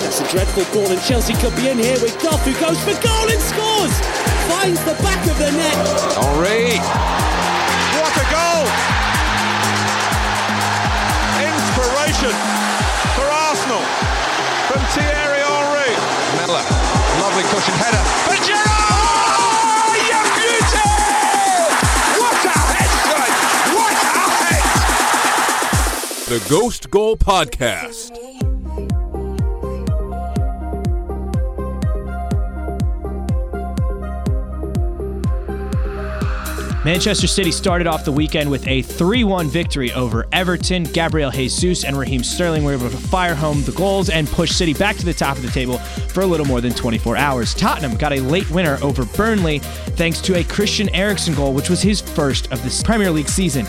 That's a dreadful ball, and Chelsea could be in here with Goff, who goes for goal and scores! Finds the back of the net. Henri! What a goal! Inspiration for Arsenal from Thierry Henry. Miller, lovely cushion header. For Giroud! Oh, you beauty! What a head! What a head! The Ghost Goal Podcast. Manchester City started off the weekend with a 3 1 victory over Everton. Gabriel Jesus and Raheem Sterling were able to fire home the goals and push City back to the top of the table for a little more than 24 hours. Tottenham got a late winner over Burnley thanks to a Christian Eriksen goal, which was his first of the Premier League season.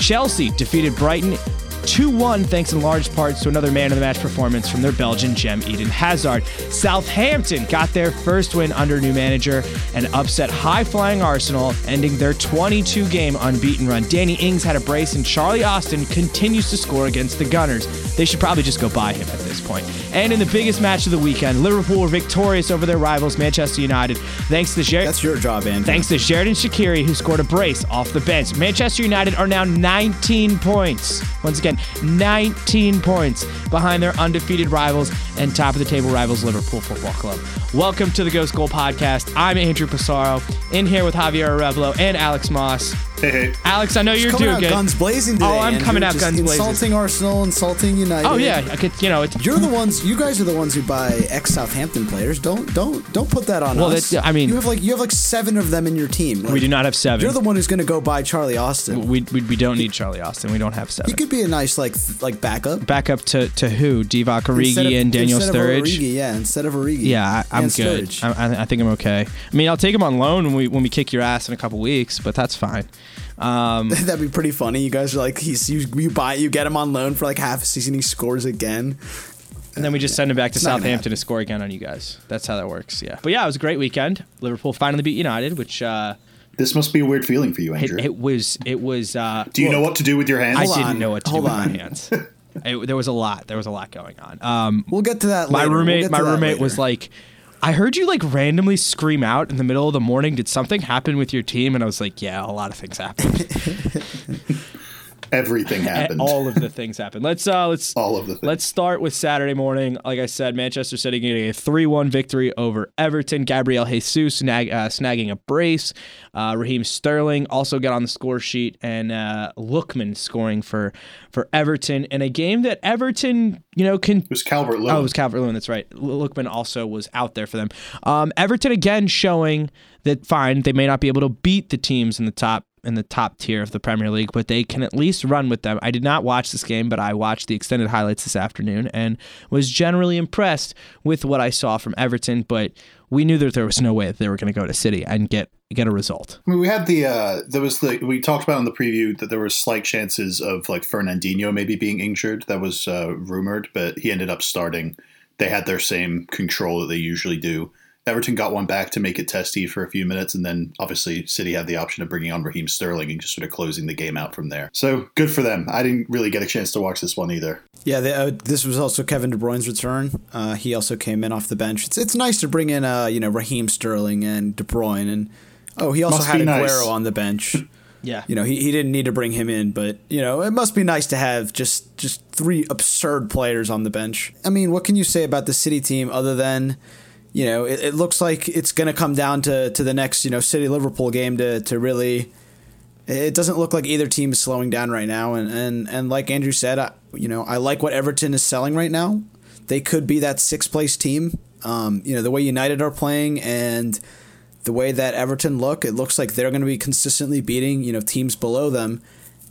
Chelsea defeated Brighton 2 1, thanks in large parts to another man of the match performance from their Belgian gem, Eden Hazard. Southampton got their first win under new manager and upset high flying Arsenal, ending their 22 game unbeaten run. Danny Ings had a brace, and Charlie Austin continues to score against the Gunners. They should probably just go buy him at this point. And in the biggest match of the weekend, Liverpool were victorious over their rivals, Manchester United, thanks to Jared. That's your job, Andrew. Thanks to Xherdan Shaqiri, who scored a brace off the bench. Manchester United are now 19 points. Once again, 19 points behind their undefeated rivals and top of the table rivals, Liverpool Football Club. Welcome to the Ghost Goal Podcast. I'm Andrew Passaro, in here with Javier Arevalo and Alex Moss. Hey, hey. Alex, I know you're doing out good. guns blazing oh, today. Oh, I'm Andrew. coming out Just guns blazing. Insulting Arsenal, insulting United. Oh yeah, I could, you know, it's You're the ones. You guys are the ones who buy ex Southampton players. Don't don't don't put that on Well, us. that- I mean- you have like you have like seven of them in your team. Like, we do not have seven. You're the one who's going to go buy Charlie Austin. we, we, we don't need Charlie Austin. We don't have seven. He could be a nice like th- like backup. Back up to, to who? Divock Instead of- Origi and Daniel instead of Sturridge. Origi, yeah, instead of Origi. Yeah, I, I'm good. I, I- I think I'm okay. I mean, I'll take him on loan when we when we kick your ass in a couple weeks, but that's fine. Um, That'd be pretty funny. You guys are like he's you, you buy you get him on loan for like half a season. He scores again. and then we just send him back to It's Southampton happen. to score again on you guys. That's how that works. Yeah, but yeah, it was a great weekend. Liverpool finally beat United, which uh, This must be a weird feeling for you, Andrew. it was it was. Uh, do you know what to do with your hands? I Hold didn't on, know what to hold do with on. my hands. It- there was a lot. There was a lot going on. Um, We'll get to that. my later. We'll roommate my that roommate was like i heard you like randomly scream out in the middle of the morning did something happen with your team? And i was like yeah a lot of things happened Everything happened. all of the things happened let's uh let's All of the things. let's start with saturday morning like i said manchester city getting a 3-1 victory over everton gabriel jesus snag, uh, snagging a brace uh, raheem sterling also got on the score sheet and uh, lookman scoring for for everton in a game that everton you know can it was Calvert Lewin. Oh, it was Calvert Lewin. That's right. Lookman also was out there for them. Um, Everton again showing that fine they may not be able to beat the teams in the top in the top tier of the Premier League, but they can at least run with them. I did not watch this game, but I watched the extended highlights this afternoon and was generally impressed with what I saw from Everton. But we knew that there was no way that they were going to go to City and get get a result. I mean, we had the uh, there was the we talked about in the preview that there were slight chances of like Fernandinho maybe being injured. That was uh, rumored, but he ended up starting. They had their same control that they usually do. Everton got one back to make it testy for a few minutes, and then obviously City had the option of bringing on Raheem Sterling and just sort of closing the game out from there. So good for them. I didn't really get a chance to watch this one either. Yeah, they, uh, this was also Kevin De Bruyne's return. Uh, he also came in off the bench. It's it's nice to bring in uh you know Raheem Sterling and De Bruyne and oh he also Must had Aguero nice. on the bench. Yeah. you know he, he didn't need to bring him in, but you know it must be nice to have just just three absurd players on the bench. I mean, what can you say about the City team other than you know it, it looks like it's going to come down to to the next you know City Liverpool game to to really it doesn't look like either team is slowing down right now. And and, and like Andrew said, I, you know, I like what Everton is selling right now. They could be that sixth place team. Um, you know, the way United are playing and the way that Everton look, it looks like they're going to be consistently beating you know teams below them.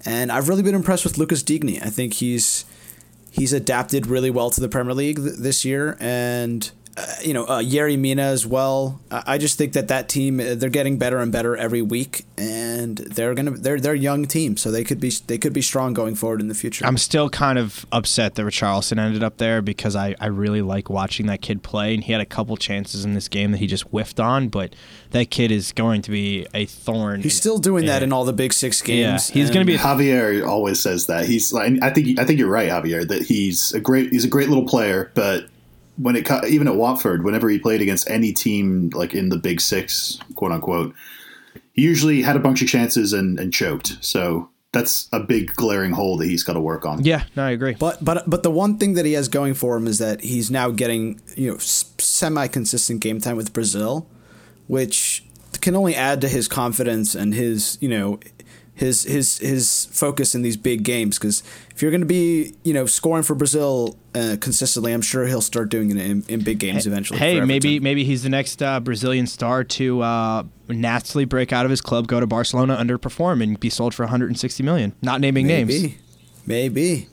And I've really been impressed with Lucas Digne. I think he's he's adapted really well to the Premier League th- this year, and uh, you know, uh, Yerry Mina as well. I I just think that that team uh, they're getting better and better every week, and they're gonna they're they're a young team, so they could be they could be strong going forward in the future. I'm still kind of upset that Richarlison ended up there because I, I really like watching that kid play, and he had a couple chances in this game that he just whiffed on, but that kid is going to be a thorn. he's still doing that Yeah. in all the big six Yeah, games. he's going to be. A, Javier always says that he's like I think I think you're right, Javier, that he's a great he's a great little player, but when it co- even at Watford, whenever he played against any team like in the Big Six, quote unquote, he usually had a bunch of chances and, and choked. So that's a big glaring hole that he's got to work on. Yeah, no, I agree. But but but the one thing that he has going for him is that he's now getting you know semi consistent game time with Brazil, which can only add to his confidence and his you know his his his focus in these big games because if you're going to be you know scoring for Brazil uh, consistently, I'm sure he'll start doing it in, in big games eventually. Hey, for maybe maybe he's the next uh, Brazilian star to uh, naturally break out of his club, go to Barcelona, underperform, and be sold for 160 million. Not naming names. maybe maybe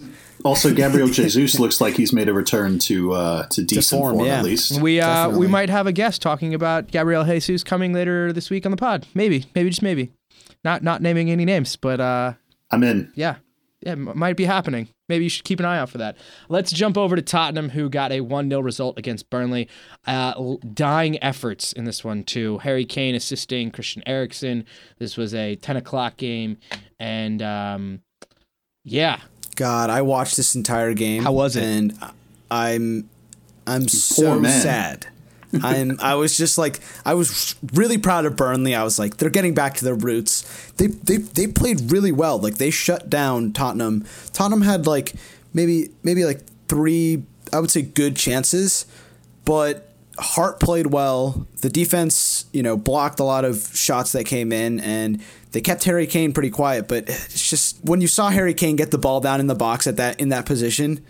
Also, Gabriel Jesus looks like he's made a return to uh, to decent form, form, yeah. at least. We uh, we might have a guest talking about Gabriel Jesus coming later this week on the pod. Maybe, maybe just maybe. Not not naming any names, but uh, I'm in. yeah, yeah, m- might be happening. Maybe you should keep an eye out for that. Let's jump over to Tottenham, who got a 1 0 result against Burnley. Uh, dying efforts in this one, too. Harry Kane assisting Christian Eriksen. This was a 10 o'clock game. And um, yeah, God, I watched this entire game. How was it? And I'm I'm so man. sad. I'm I was just like I was really proud of Burnley. I was like they're getting back to their roots. They they they played really well. Like they shut down Tottenham. Tottenham had like maybe maybe like three I would say good chances, but Hart played well. The defense, you know, blocked a lot of shots that came in, and they kept Harry Kane pretty quiet. But it's just when you saw Harry Kane get the ball down in the box at that in that position,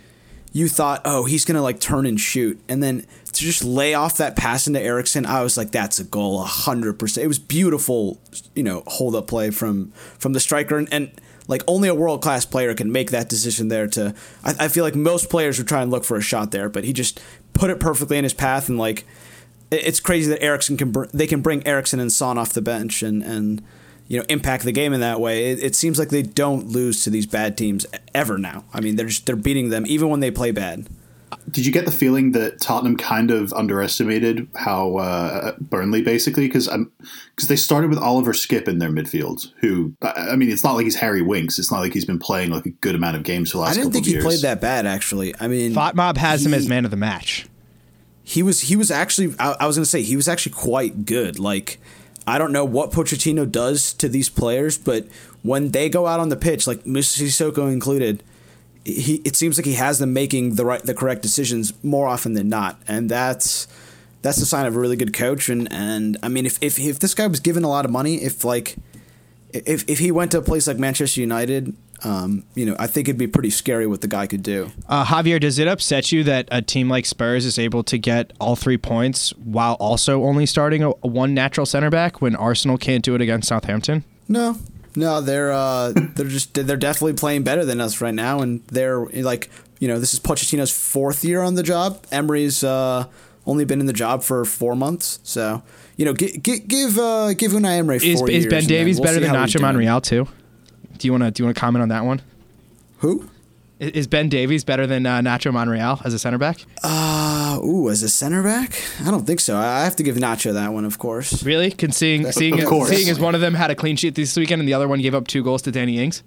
you thought, oh, he's gonna like turn and shoot, and then to just lay off that pass into Eriksen, I was like, that's a goal, hundred percent. It was beautiful, you know, hold up play from from the striker, and, and like only a world class player can make that decision there. To I, I feel like most players would try and look for a shot there, but he just put it perfectly in his path, and like it- it's crazy that Eriksen can br- they can bring Eriksen and Son off the bench and and you know impact the game in that way. It, it seems like they don't lose to these bad teams ever now. I mean, they're just they're beating them even when they play bad. Did you get the feeling that Tottenham kind of underestimated how uh, Burnley basically because because they started with Oliver Skipp in their midfield, who I I mean it's not like he's Harry Winks. It's not like he's been playing like a good amount of games for the last. I didn't couple think of he years. played that bad actually. I mean, FotMob has him as man of the match. he was he was actually I, I was gonna say he was actually quite good. Like I don't know what Pochettino does to these players, but when they go out on the pitch, like Moussa Sissoko included, he it seems like he has them making the right the correct decisions more often than not, and that's that's a sign of a really good coach. And and I mean, if if if this guy was given a lot of money, if like if if he went to a place like Manchester United. Um, you know, I think it'd be pretty scary what the guy could do. Uh, Javier, does it upset you that a team like Spurs is able to get all three points while also only starting a, a one natural center back when Arsenal can't do it against Southampton? No, no, they're uh, they're just they're definitely playing better than us right now, and they're like you know this is Pochettino's fourth year on the job. Emery's uh, only been in the job for four months, so you know give give uh, give Unai Emery four is years. Is Ben Davies we'll better than Nacho. Monreal too? Do you want to do you want to comment on that one? Who is, Is Ben Davies better than uh, Nacho Monreal as a center back? Uh, Uh, ooh, as a center back, I don't think so. I I have to give Nacho that one, of course. Really? Can seeing seeing Of course. seeing as one of them had a clean sheet this weekend and the other one gave up two goals to Danny Ings?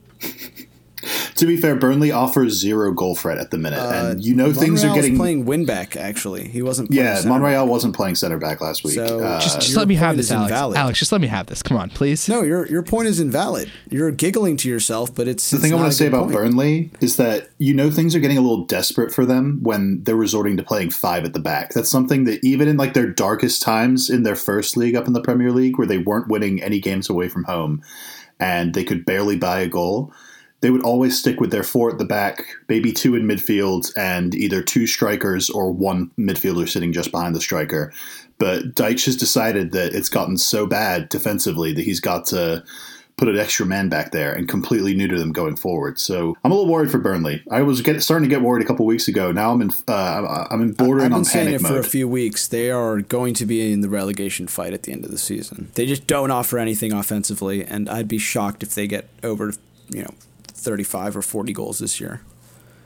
To be fair, Burnley offers zero goal threat at the minute, and you know things are Monreal's getting. playing win back. Actually, he wasn't. Playing yeah, center Monreal wasn't playing center back last week. So- Uh, Just, just let me have this, Alex. invalid. Alex, just let me have this. Come on, please. No, your your point is invalid. You're giggling to yourself, but it's The thing I want to say about Point. Burnley is that you know things are getting a little desperate for them when they're resorting to playing five at the back. That's something that even in like their darkest times in their first league up in the Premier League, where they weren't winning any games away from home, and they could barely buy a goal, they would always stick with their four at the back, maybe two in midfield, and either two strikers or one midfielder sitting just behind the striker. But Dyche has decided that it's gotten so bad defensively that he's got to put an extra man back there and completely neuter them going forward. So I'm a little worried for Burnley. I was get, starting to get worried a couple weeks ago. Now I'm in uh, I'm in bordering I've been on saying panic it for a few weeks. They are going to be in the relegation fight at the end of the season. They just don't offer anything offensively, and I'd be shocked if they get over, you know, 35 or 40 goals this year.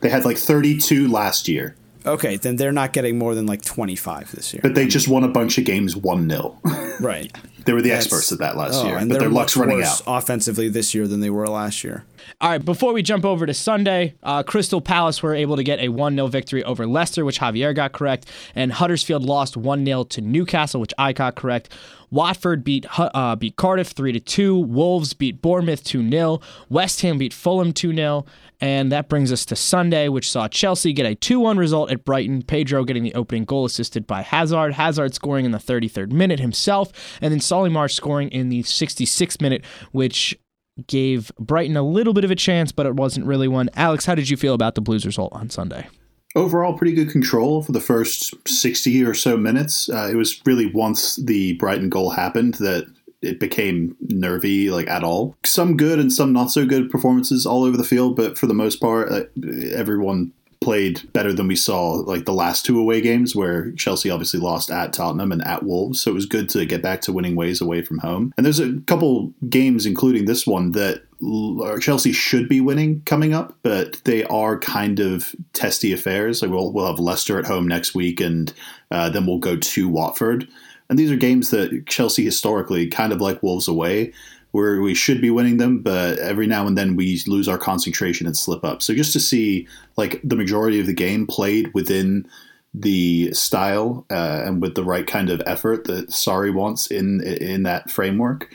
They had like 32 last year, Okay, then they're not getting more than like 25 this year. but they just won a bunch of games one 0 Right. They were the That's- experts at that last Oh, year, and but their luck's running out. offensively this year than they were last year. All right, before we jump over to Sunday, uh, Crystal Palace were able to get a 1 0 victory over Leicester, which Javier got correct, and Huddersfield lost 1 0 to Newcastle, which I got correct. Watford beat uh, beat Cardiff 3 to 2. Wolves beat Bournemouth 2 0. West Ham beat Fulham 2 0. And that brings us to Sunday, which saw Chelsea get a 2 1 result at Brighton. Pedro getting the opening goal assisted by Hazard. Hazard scoring in the 33rd minute himself. And then Solly March scoring in the 66th minute, which gave Brighton a little bit of a chance, but it wasn't really one. Alex, how did you feel about the Blues result on Sunday? Overall, pretty good control for the first 60 or so minutes. Uh, it was really once the Brighton goal happened that it became nervy, like at all. Some good and some not so good performances all over the field, but for the most part, uh, everyone played better than we saw like the last two away games where Chelsea obviously lost at Tottenham and at Wolves. So it was good to get back to winning ways away from home. And there's a couple games, including this one, that Chelsea should be winning coming up, but they are kind of testy affairs. Like we'll, we'll have Leicester at home next week, and uh, then we'll go to Watford. And these are games that Chelsea historically, kind of like Wolves away, where we should be winning them, but every now and then we lose our concentration and slip up. So just to see like the majority of the game played within the style uh, and with the right kind of effort that Sarri wants in in that framework.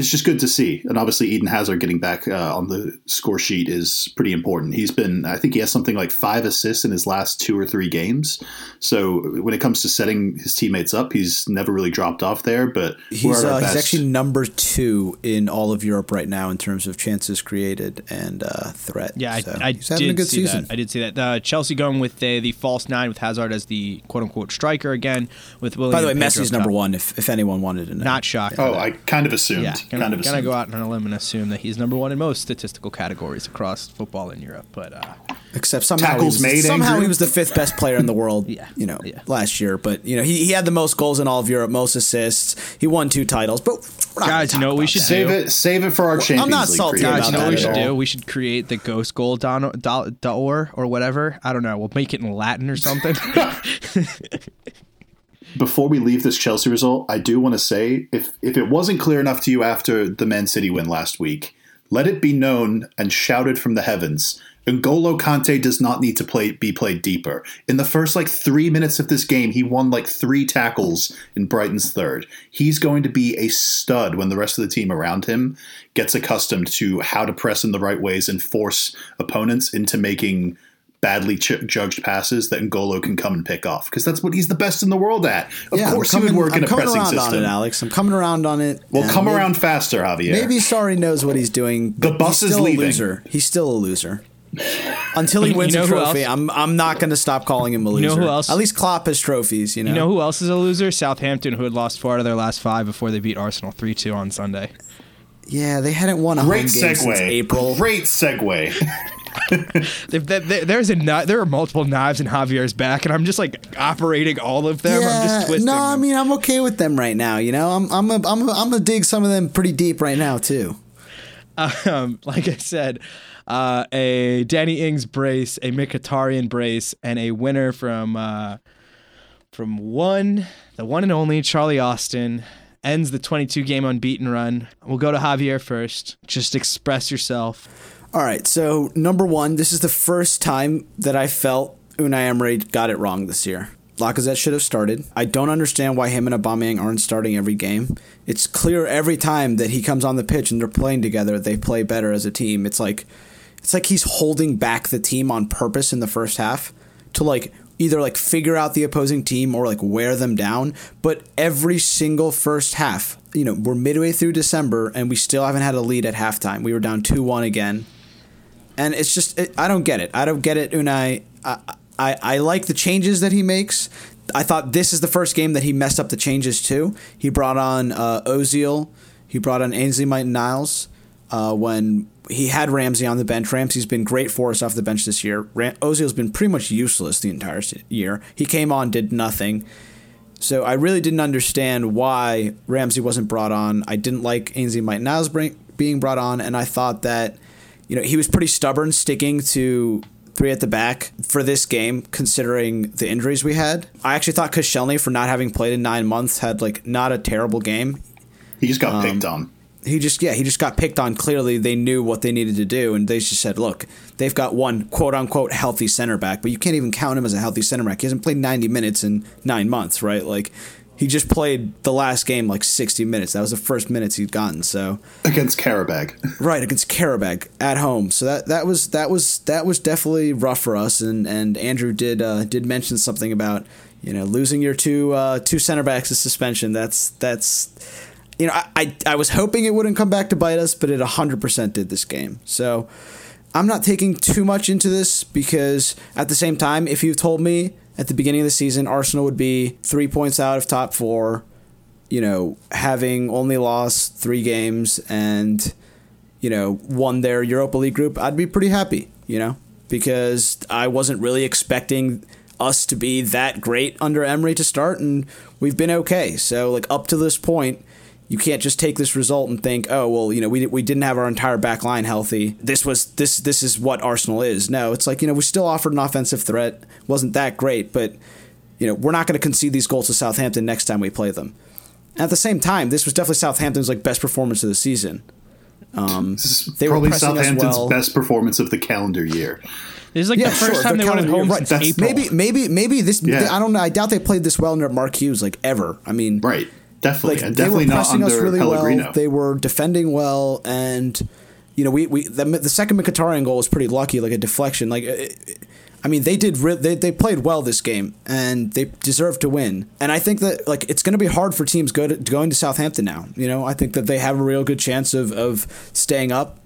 It's just good to see, and obviously Eden Hazard getting back uh, on the score sheet is pretty important. He's been, I think, he has something like five assists in his last two or three games. So when it comes to setting his teammates up, he's never really dropped off there. But He's, uh, he's actually number two in all of Europe right now in terms of chances created and uh, threat. Yeah, I, So I he's having did a good see season. that. I did see that. Uh, Chelsea going with the, the false nine with Hazard as the quote unquote striker again. With Willian By the way, Pedro Messi's up number one. If, if anyone wanted to know, Not shocked. Oh, I kind of assumed. yeah, gonna, kind of gonna assumed. go out on a limb and assume that he's number one in most statistical categories across football in Europe. But uh, except somehow Tackles he was, made, somehow Andrew? he was the fifth best player in the world. Yeah, you know, yeah. last year. But you know, he, he had the most goals in all of Europe, most assists. He won two titles. But we're not Guys, you know we should that. Save it. Save it for our Champions I'm not League salty preview. about Guys, you know what we should all. do? We should create the ghost goal don, do, or or whatever. I don't know. We'll make it in Latin or something. Before we leave this Chelsea result, I do want to say if if it wasn't clear enough to you after the Man City win last week, let it be known and shouted from the heavens. N'Golo Kante does not need to play be played deeper. In the first like three minutes of this game, he won like three tackles in Brighton's third. He's going to be a stud when the rest of the team around him gets accustomed to how to press in the right ways and force opponents into making badly ch- judged passes that N'Golo can come and pick off because that's what he's the best in the world at. Of Yeah, course, I'm he would work in I'm a coming pressing around system. on it, Alex. I'm coming around on it. Well, come maybe- around faster, Javier. Maybe Sarri knows what he's doing. But The bus he's is still leaving. A loser. He's still a loser. Until he You wins know a trophy. I'm I'm not going to stop calling him a loser. You know who else? At least Klopp has trophies. You know. you know who else is a loser? Southampton, who had lost four out of their last five before they beat Arsenal three two on Sunday. Yeah, they hadn't won a Great home game since segue. April. Great segue. If there- there- There's a there are multiple knives in Javier's back, and I'm just like operating all of them. I'm just twisting. no, I mean I'm okay with them right now. You know, I'm I'm a, I'm a, I'm gonna dig some of them pretty deep right now too. um, like I said, uh, a Danny Ings brace, a Mkhitaryan brace, and a winner from uh, from one, the one and only Charlie Austin ends the 22 game unbeaten run. We'll go to Javier first. Just express yourself. All right, so number one, this is the first time that I felt Unai Emery got it wrong this year. Lacazette should have started. I don't understand why him and Aubameyang aren't starting every game. It's clear every time that he comes on the pitch and they're playing together, they play better as a team. It's like it's like he's holding back the team on purpose in the first half to like either like figure out the opposing team or like wear them down. But every single first half, you know, we're midway through December and we still haven't had a lead at halftime. We were down 2 1 again. And it's just, it, I don't get it. I don't get it, Unai. I, I, I like the changes that he makes. I thought this is the first game that he messed up the changes too. He brought on uh, Ozil. He brought on Ainsley Maitland Niles uh, when he had Ramsey on the bench. Ramsey's been great for us off the bench this year. Ram- Ozil's been pretty much useless the entire year. He came on, did nothing. So I really didn't understand why Ramsey wasn't brought on. I didn't like Ainsley Maitland Niles being brought on, and I thought that you know he was pretty stubborn sticking to three at the back for this game, considering the injuries we had. I actually thought Koscielny, for not having played in nine months, had like not a terrible game. He just got Um, picked on. He just yeah, he just got picked on. Clearly, they knew what they needed to do, and they just said, "Look, they've got one quote unquote healthy center back, but you can't even count him as a healthy center back. He hasn't played ninety minutes in nine months, right? Like." He just played the last game like 60 minutes. That was the first minutes he'd gotten. So Against Karabag. Right against Karabag at home. So that that was that was that was definitely rough for us. And and Andrew did uh, did mention something about you know losing your two uh, two center backs to suspension. That's that's you know I, I I was hoping it wouldn't come back to bite us, but it hundred percent did this game. So. I'm not taking too much into this because at the same time, if you told me at the beginning of the season Arsenal would be three points out of top four, you know, having only lost three games and, you know, won their Europa League group, I'd be pretty happy, you know, because I wasn't really expecting us to be that great under Emery to start, and we've been okay. So, like, up to this point, you can't just take this result and think, oh well, you know, we, we didn't have our entire back line healthy. This was this this is what Arsenal is. No, it's like you know we still offered an offensive threat. wasn't that great, but you know we're not going to concede these goals to Southampton next time we play them. At the same time, this was definitely Southampton's like best performance of the season. Um, This is They were probably pressing us Southampton's well. best performance of the calendar year. This is like the first time they're they won at counting- home right, since that's- April. Maybe maybe maybe this. Yeah. I don't know. I doubt they played this well under Mark Hughes like ever. I mean, Right. Definitely. like and they definitely were not pressing us really Pellegrino. well. They were defending well, and you know, we we the, the second Mkhitaryan goal was pretty lucky, like a deflection. Like, uh, I mean, they did re- they they played well this game, and they deserved to win. And I think that like it's going to be hard for teams go to, going to Southampton now. You know, I think that they have a real good chance of of staying up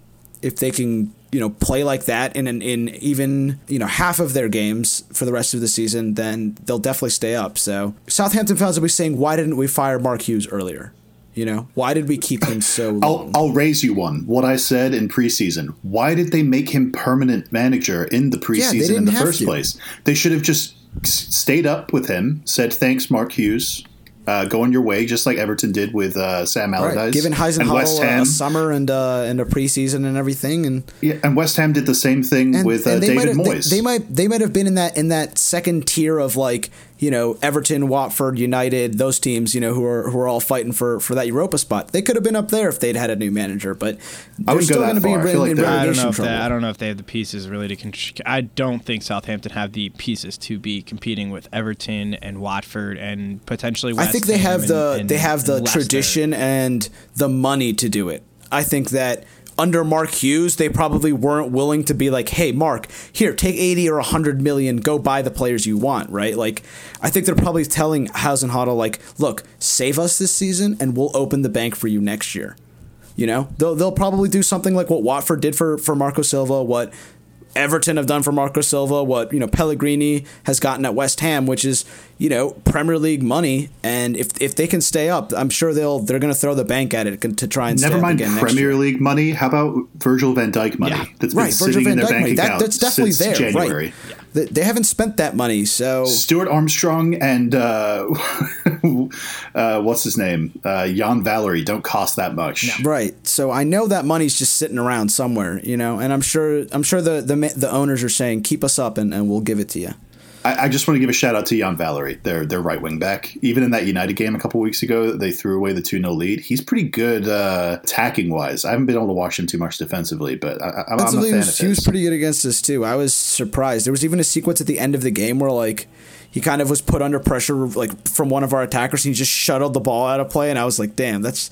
if they can you know play like that in an, in even you know half of their games for the rest of the season, then they'll definitely stay up. So Southampton fans will be saying, why didn't we fire Mark Hughes earlier? You know, why did we keep him so I'll, long? I'll raise you one. What I said in preseason. Why did they make him permanent manager in the Yeah, preseason in the first to. place? They should have just stayed up with him, said thanks, Mark Hughes. Uh, go on your way, just like Everton did with uh, Sam Allardyce Right, giving and West Hasenhüttl a, Ham. a summer and uh, and a preseason and everything, and yeah, and West Ham did the same thing and, with uh, and they David Moyes. They, they might they might have been in that in that second tier of like you know Everton, Watford, United, those teams you know who are who are all fighting for for that Europa spot. They could have been up there if they'd had a new manager, but they're still going to be far. I in, feel like in they're- I don't relegation know if trouble. they, I don't know if they have the pieces really to. Con- I don't think Southampton have the pieces to be competing with Everton and Watford and potentially. West I think they Ham have and- the and- they have the Leicester. tradition and the money to do it. I think that under Mark Hughes, they probably weren't willing to be like, "Hey, Mark, here, take eighty or hundred million, go buy the players you want." Right? Like, I think they're probably telling Hasenhüttl, like, "Look, save us this season, and we'll open the bank for you next year." You know, they'll they'll probably do something like what Watford did for for Marco Silva, what Everton have done for Marco Silva, what you know Pellegrini has gotten at West Ham, which is you know Premier League money, and if if they can stay up, I'm sure they'll they're going to throw the bank at it to try and Never mind Premier. League money. How about Virgil van Dijk money Yeah. that's been Right, Virgil sitting van in their Dijk bank money. That, account that's definitely there, January? right? They, they haven't spent that money, so Stuart Armstrong and uh, uh, what's his name, uh, Yan Valery, don't cost that much. Right. So I know that money's just sitting around somewhere, you know, and I'm sure I'm sure the the, the owners are saying keep us up and, and we'll give it to you. I, I just want to give a shout out to Yan Valery, their their right wing back. Even in that United game a couple weeks ago, they threw away the two 0 lead. He's pretty good uh, attacking wise. I haven't been able to watch him too much defensively, but I, I'm a fan he was, of he was pretty good against us too. I was surprised. There was even a sequence at the end of the game where like he kind of was put under pressure like from one of our attackers. And he just shuttled the ball out of play, and I was like, damn, that's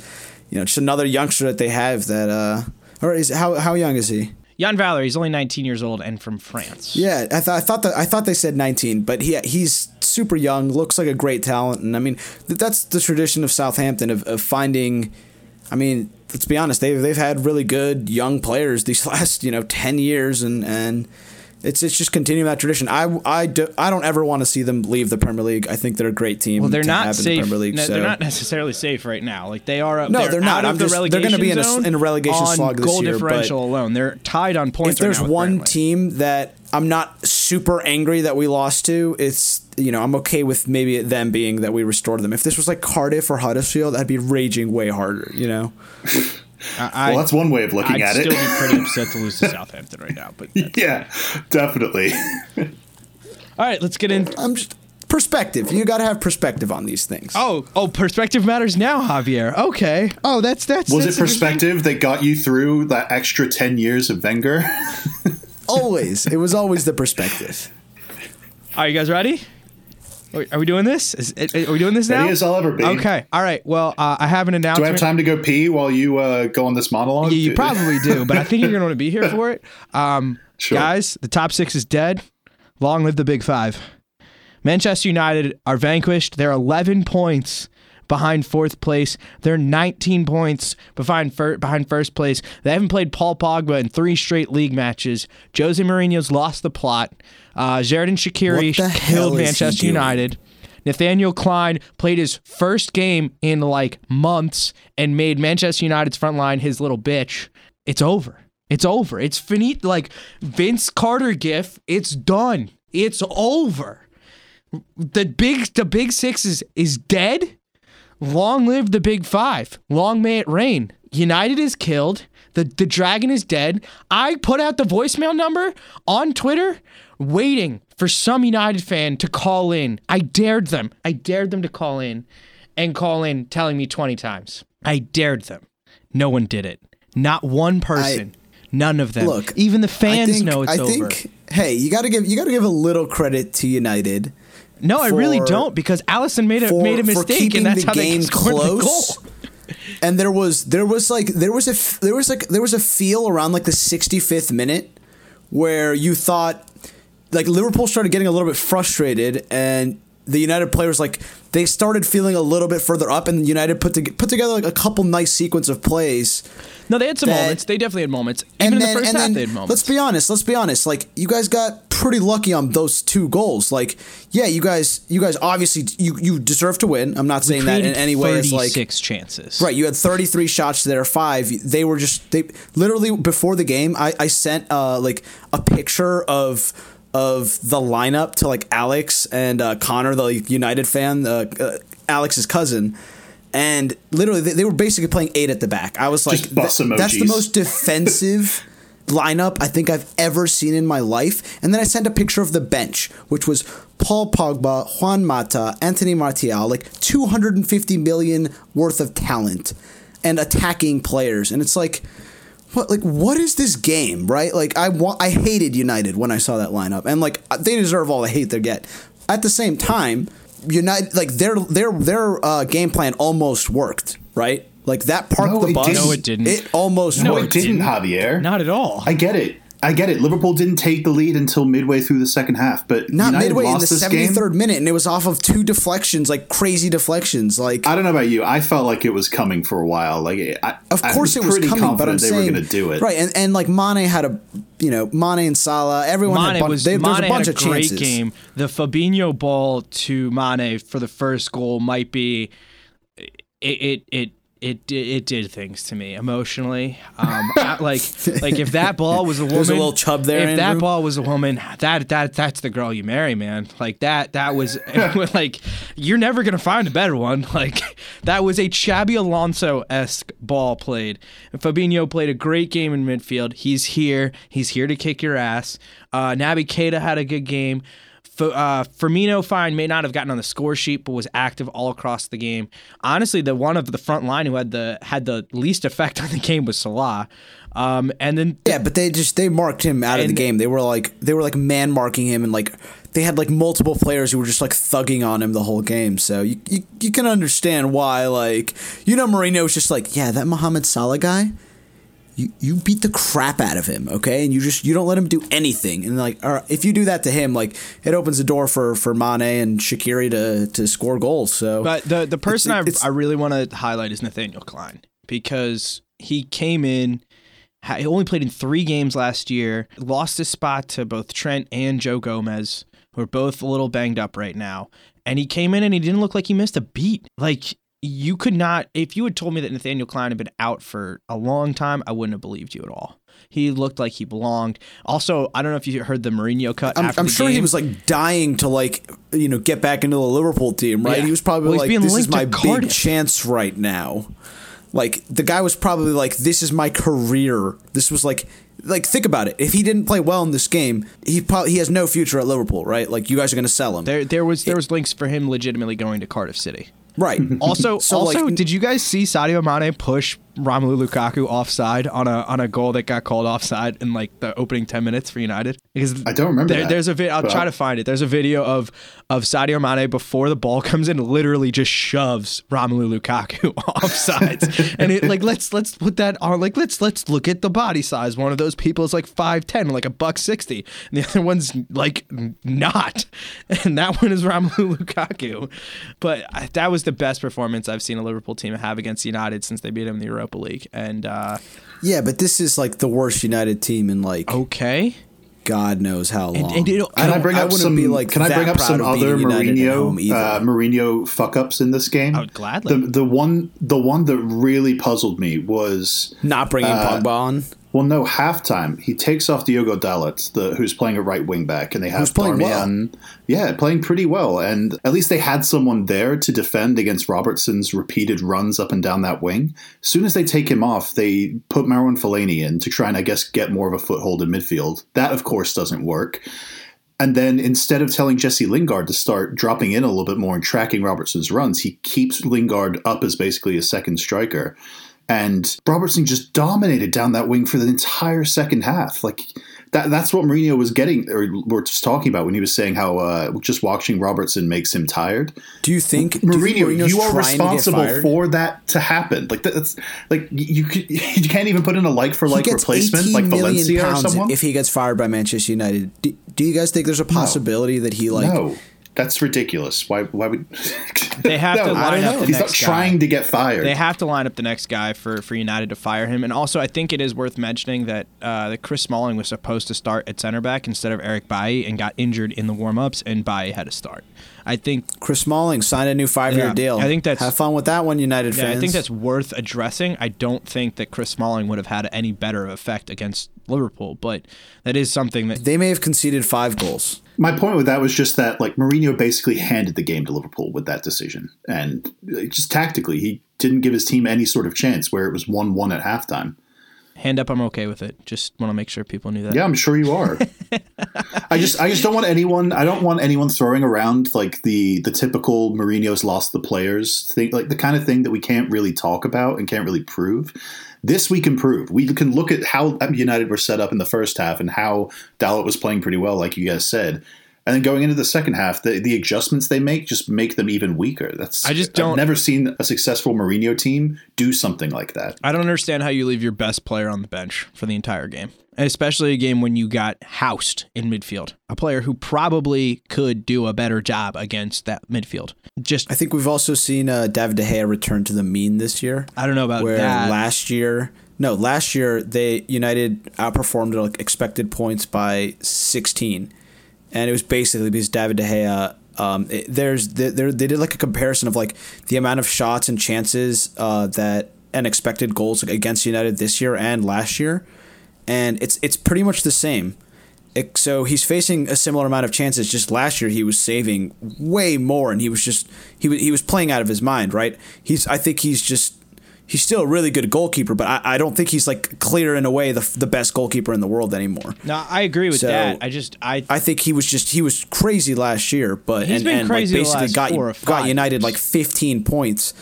you know just another youngster that they have that. uh Or is how how young is he? Yan Valery, he's only 19 years old and from France. Yeah, I, th- I thought that I thought they said 19, but he he's super young, looks like a great talent, and I mean th- that's the tradition of Southampton of, of finding. I mean, let's be honest, they've they've had really good young players these last you know 10 years, and and it's it's just continuing that tradition. I I, do, I don't ever want to see them leave the Premier League. I think they're a great team. Well, they're to not safe. the Premier League. no, so. They're not necessarily safe right now. Like they are. No, they're, they're not. Out I'm of the just- they're gonna be in a- in a relegation on slog this goal year, differential but alone. They're tied on points. if there's right one Burnley. team that I'm not super angry that we lost to, it's you know I'm okay with maybe them being that we restored them. If this was like Cardiff or Huddersfield, I'd be raging way harder. You know, I, well, that's one way of looking I'd at it. I'd still be pretty upset to lose to Southampton right now. But that's- yeah, definitely. all right, let's get in. I'm just perspective. You got to have perspective on these things. Oh, oh, perspective matters now, Javier. Okay. Oh, that's that's. Was that's it perspective that got you through that extra 10 years of Wenger? Always, it was always the perspective. Are you guys ready? Are are we doing this? Is, are we doing this now? Ready as I'll ever be. Okay. All right. Well, uh, I have an announcement. Do I have time to go pee while you uh, go on this monologue? Yeah, you probably do, but I think you're going to want to be here for it. Um, Sure. Guys, the top six is dead. Long live the big five. Manchester United are vanquished. They're 11 points behind fourth place. They're 19 points behind fir- behind first place. They haven't played Paul Pogba in three straight league matches. Jose Mourinho's lost the plot. Uh, What killed Manchester? United. Nathaniel Klein played his first game in like months and made Manchester United's front line his little bitch. It's over. It's over. It's finite. Like Vince Carter gif. It's done. It's over. The big the big six is is dead. Long live the big five. Long may it rain. United is killed. The the dragon is dead. I put out the voicemail number on Twitter waiting for some United fan to call in. I dared them. I dared them to call in and call in telling me 20 times. I dared them. No one did it. Not one person. None of them. Look, even the fans think, know it's I over. think. Hey, you got to give you got to give a little credit to United. No, I really don't because Alisson made a for, made a mistake and that's the how they game scored close. the goal. And there was there was like there was a there was like there was a feel around like the 65th minute where you thought like Liverpool started getting a little bit frustrated and the United players like they started feeling a little bit further up and United put to, put together like a couple nice sequence of plays No, they had some that- moments. They definitely had moments. Even in the first half, they had moments. Let's be honest. Let's be honest. Like you guys got pretty lucky on those two goals. Like yeah, you guys, you guys obviously you you deserve to win. I'm not saying that in any way as like 36 chances. right. You had 33 shots to their five. They were just they literally before the game. I I sent uh like a picture of. Of the lineup to like Alex and uh, Connor, the like, United fan, uh, uh, Alex's cousin, and literally they, they were basically playing eight at the back. I was like, "Th- that's the most defensive lineup I think I've ever seen in my life. And then I sent a picture of the bench, which was Paul Pogba, Juan Mata, Anthony Martial, like 250 million worth of talent and attacking players. And it's like, what like what is this game, right? Like I wa- I hated United when I saw that lineup, and like they deserve all the hate they get. At the same time, United like their their their uh, game plan almost worked, right? Like that parked No, the it bus. didn't. No, it didn't. It almost No, worked. it didn't, Javier. Not at all. I get it. I get it. Liverpool didn't take the lead until midway through the second half, but Not United midway in the 73rd minute, and it was off of two deflections, like crazy deflections. Like, I don't know about you. I felt like it was coming for a while. Like, I, of I course it was pretty coming, but I'm they saying were going to do it. right. And, and like Mane had a, you know, Mane and Salah, everyone had a bunch, was they, there was Mane a bunch had a of great chances. game. The Fabinho ball to Mane for the first goal might be it it it it did, it did things to me emotionally. Um, I- like like if that ball was a woman, There's a little chub there, If that ball was a woman, that that that's the girl you marry, man. Like that that was like you're never gonna find a better one. Like that was a Xabi Alonso esque ball played. And Fabinho played a great game in midfield. He's here. He's here to kick your ass. Uh, Naby Keita had a good game. Uh, Firmino fine may not have gotten on the score sheet, but was active all across the game. Honestly, the one of the front line who had the had the least effect on the game was Salah. Um, and then Yeah, but they just they marked him out of the game. They were like they were like man marking him, and like they had like multiple players who were just like thugging on him the whole game. So you you, you can understand why like you know Mourinho was just like yeah that Mohamed Salah guy. You, you beat the crap out of him, okay, and you just you don't let him do anything, and like, right, if you do that to him, like it opens the door for for Mane and Shaqiri to to score goals. So, But the the person It's- I, it's- I really want to highlight is Nathaniel Klein because he came in. He only played in three games last year. Lost his spot to both Trent and Joe Gomez, who are both a little banged up right now. And he came in and he didn't look like he missed a beat. Like you could not, if you had told me that Nathaniel Klein had been out for a long time, I wouldn't have believed you at all. He looked like he belonged. Also, I don't know if you heard the Mourinho cut. I'm, after I'm sure he was like dying to like you know get back into the Liverpool team, right? Yeah. He was probably Well, like, "This is my big chance right now." Like the guy was probably like, "This is my career." This was like, like think about it. If he didn't play well in this game, he probably he has no future at Liverpool, right? Like you guys are going to sell him, There, there was there was links for him legitimately going to Cardiff City. Right? Also, So, also, like- did you guys see Sadio Mane push Romelu Lukaku offside on a on a goal that got called offside in like the opening ten minutes for United? Because I don't remember There, that, there's a video. I'll try to find it. There's a video of of Sadio Mane before the ball comes in, literally just shoves Romelu Lukaku offsides, and it like let's let's put that on. Like let's let's look at the body size. One of those people is like five ten, like a buck sixty, and the other one's like not, and that one is Romelu Lukaku. But I- that was the best performance I've seen a Liverpool team have against United since they beat them in the Europa League. And uh, yeah, but this is like the worst United team in like okay, God knows how long. and, you know, Can I, don't- bring up some? be, like, can I bring up some other beating United Mourinho uh, Mourinho fuck ups in this game? I would gladly. The the one the one that really puzzled me was Not bringing Uh, Pogba on. Well, no halftime. He takes off Diogo Dalot, the who's playing a right wing back, and they have playing well. Yeah, playing pretty well, and at least they had someone there to defend against Robertson's repeated runs up and down that wing. As soon as they take him off, they put Marouane Fellaini in to try and I guess get more of a foothold in midfield. That of course doesn't work. And then instead of telling Jesse Lingard to start dropping in a little bit more and tracking Robertson's runs, he keeps Lingard up as basically a second striker. And Robertson just dominated down that wing for the entire second half. Like that that's what Mourinho was getting or we're just talking about when he was saying how uh, just watching Robertson makes him tired. Do you think do you think Mourinho, you are trying to get responsible for that to happen. Like that's like you you can't even put in a like for like replacement like Valencia or someone. if he gets fired by Manchester United. Do, do you guys think there's a possibility that he like no, that's ridiculous. Why? Why would They have No, to line up the He's not next guy. trying to get fired. They have to line up the next guy for, for United to fire him. And also, I think it is worth mentioning that uh, that Chris Smalling was supposed to start at center back instead of Eric Bailly and got injured in the warm ups, and Bailly had to start. I think Chris Smalling signed a new five year Yeah, deal? I think that's- have fun with that one, United yeah, fans. I think that's worth addressing. I don't think that Chris Smalling would have had any better effect against Liverpool, but that is something that they may have conceded five goals. My point with that was just that like Mourinho basically handed the game to Liverpool with that decision, and just tactically he didn't give his team any sort of chance where it was one one at halftime. hand up, I'm okay with it. Just want to make sure people knew that. Yeah, I'm sure you are. I just I just don't want anyone I don't want anyone throwing around like the the typical Mourinho's lost the players thing like the kind of thing that we can't really talk about and can't really prove. This we can prove. We can look at how United were set up in the first half and how Dalot was playing pretty well, like you guys said. And then going into the second half, the, the adjustments they make just make them even weaker. That's I just I've don't- never seen a successful Mourinho team do something like that. I don't understand how you leave your best player on the bench for the entire game, especially a game when you got housed in midfield. A player who probably could do a better job against that midfield. Just I think we've also seen uh, David De Gea return to the mean this year. I don't know about where that. last year, no, last year they United outperformed like expected points by 16, and it was basically because David De Gea. Um, it, there's they, they did like a comparison of like the amount of shots and chances uh, that and expected goals against United this year and last year, and it's it's pretty much the same. It, so he's facing a similar amount of chances. Just last year, he was saving way more, and he was just he was he was playing out of his mind. Right? He's I think he's just he's still a really good goalkeeper, but I, I don't think he's like clear in a way the the best goalkeeper in the world anymore. no, I agree with So, that. I just I I think he was just he was crazy last year, but He's and, been and crazy like basically got got United like 15 points,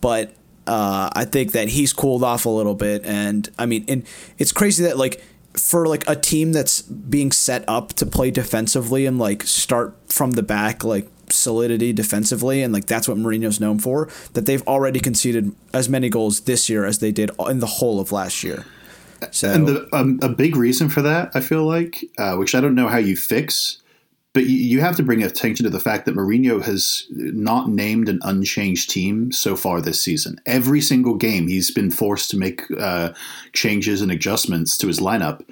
but uh, I think that he's cooled off a little bit, and I mean, and it's crazy that like for like a team that's being set up to play defensively and like start from the back like solidity defensively and like that's what Mourinho's known for that they've already conceded as many goals this year as they did in the whole of last year. So And the, um, a big reason for that, I feel like, uh, which I don't know how you fix, but you, you have to bring attention to the fact that Mourinho has not named an unchanged team so far this season. Every single game, he's been forced to make uh, changes and adjustments to his lineup,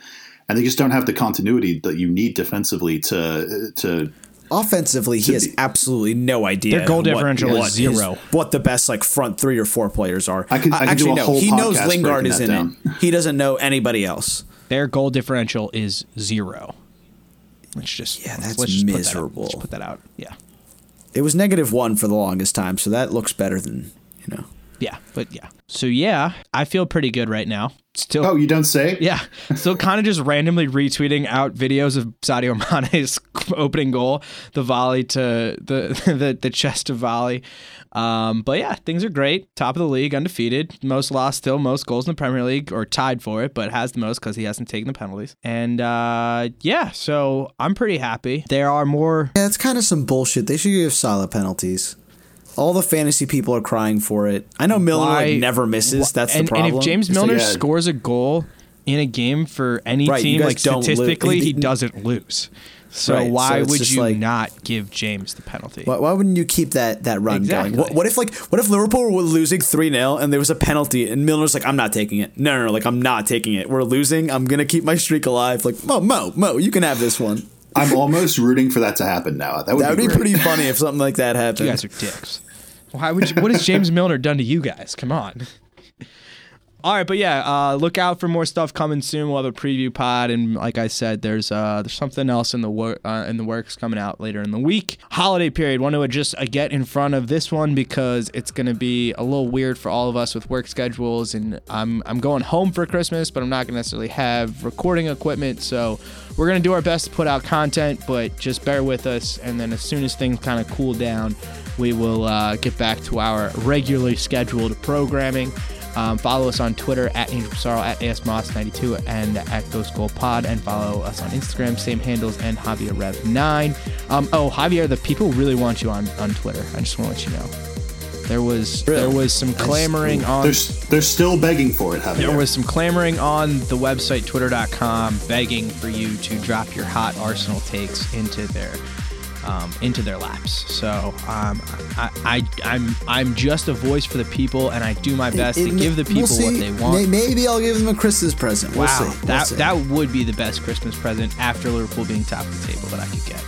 and they just don't have the continuity that you need defensively to to. Offensively, he has be- absolutely no idea. Their goal differential is what zero. what the best like front three or four players are. I could- I could do actually a no. whole He knows Lingard is in down. it. He doesn't know anybody else. their goal differential is zero. Let's just Yeah, let's- that's let's just put that out. miserable. Let's put that out. Yeah. It was negative one for the longest time, so that looks better than you know. Yeah, but yeah. So yeah, I feel pretty good right now. Still, Oh, you don't say? yeah, still kind of just randomly retweeting out videos of Sadio Mane's opening goal, the volley to the the, the chest of volley. Um, but yeah, things are great. Top of the league, undefeated, most lost still, most goals in the Premier League, or tied for it, but has the most because he hasn't taken the penalties. And uh, yeah, so I'm pretty happy. There are more Yeah, it's kind of some bullshit. They should give Salah penalties. All the fantasy people are crying for it. I know Milner like never misses. wh- That's and, the problem. And if James It's like, Milner yeah. scores a goal in a game for any Right, team, like don't lo- statistically, he he- doesn't lose. So Right, why it's would you like- not give James the penalty? Why, why wouldn't you keep that that run Exactly. going? What, what if like what if Liverpool were losing three 0 and there was a penalty and Milner's like I'm not taking it. No, no, no, like I'm not taking it. We're losing. I'm gonna keep my streak alive. Like Mo, Mo, Mo, you can have this one. I'm almost rooting for that to happen now. That would, That would be great. pretty funny if something like that happened. You guys are dicks. Why would you, what has James Milner done to you guys? Come on. All right, but yeah, uh, look out for more stuff coming soon. We'll have a preview pod, and like I said, there's uh, there's something else in the wor- uh, in the works coming out later in the week. Holiday period. Want to just uh, get in front of this one because it's to be a little weird for all of us with work schedules, and I'm I'm going home for Christmas, but I'm not to necessarily have recording equipment, so we're to do our best to put out content, but just bear with us. And then as soon as things kind of cool down, we will uh, get back to our regularly scheduled programming. Um, follow us on Twitter at Angel Sorrow, at ASMoss92, and at Ghost Gold Pod, and follow us on Instagram, same handles, and Javier Rev9. Um, oh, Javier, the people really want you on, on Twitter. I just want to let you know. There was there was some clamoring on They're, they're still begging for it, Javier. there was some clamoring on the website twitter.com begging for you to drop your hot Arsenal takes into their um, into their laps. So um, I, I I'm I'm just a voice for the people, and I do my best It- to give the we'll people what they want. Maybe I'll give them a Christmas present. We'll wow, see. We'll that see. that would be the best Christmas present after Liverpool being top of the table that I could get.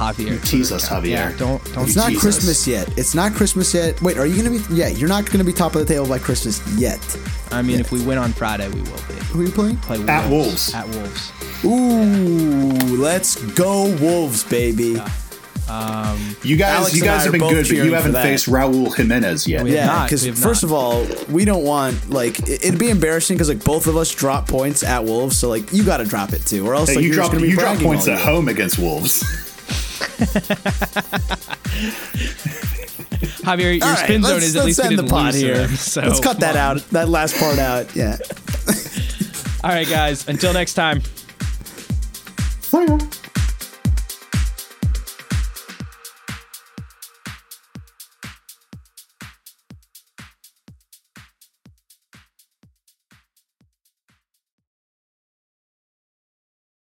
Javier, You tease us. Javier. Yeah, don't don't. It's not Jesus. Christmas yet. It's not Christmas yet. Wait, are you gonna be? Yeah, you're not gonna be top of the table by Christmas yet. I mean, if we win on Friday, we will be. Who are you playing? Play At Wolves. At Wolves. Ooh, let's go Wolves, baby. Um, you guys, Alex you guys have been good, but you haven't faced Raul Jimenez yet. We Yeah, because first not. of all, we don't want like it- it'd be embarrassing because like both of us drop points at Wolves, so like you got to drop it too, or else Hey, like you you're drop just gonna be you drop points at home against Wolves. Javier, your All right, spin zone is at least we end the didn't pod lose to here. so let's cut that on. out. That last part out. Yeah. All right, guys. Until next time. Fire.